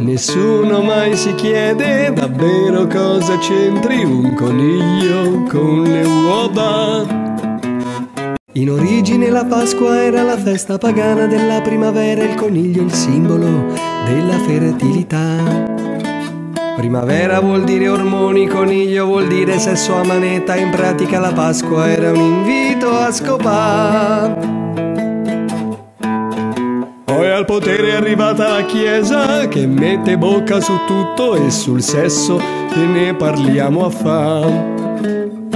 Nessuno mai si chiede davvero cosa c'entri un coniglio con le uova. In origine la Pasqua era la festa pagana della primavera, il coniglio il simbolo della fertilità. Primavera vuol dire ormoni, coniglio vuol dire sesso a manetta, in pratica la Pasqua era un invito a scopare. Al potere è arrivata la Chiesa che mette bocca su tutto e sul sesso che ne parliamo a fa.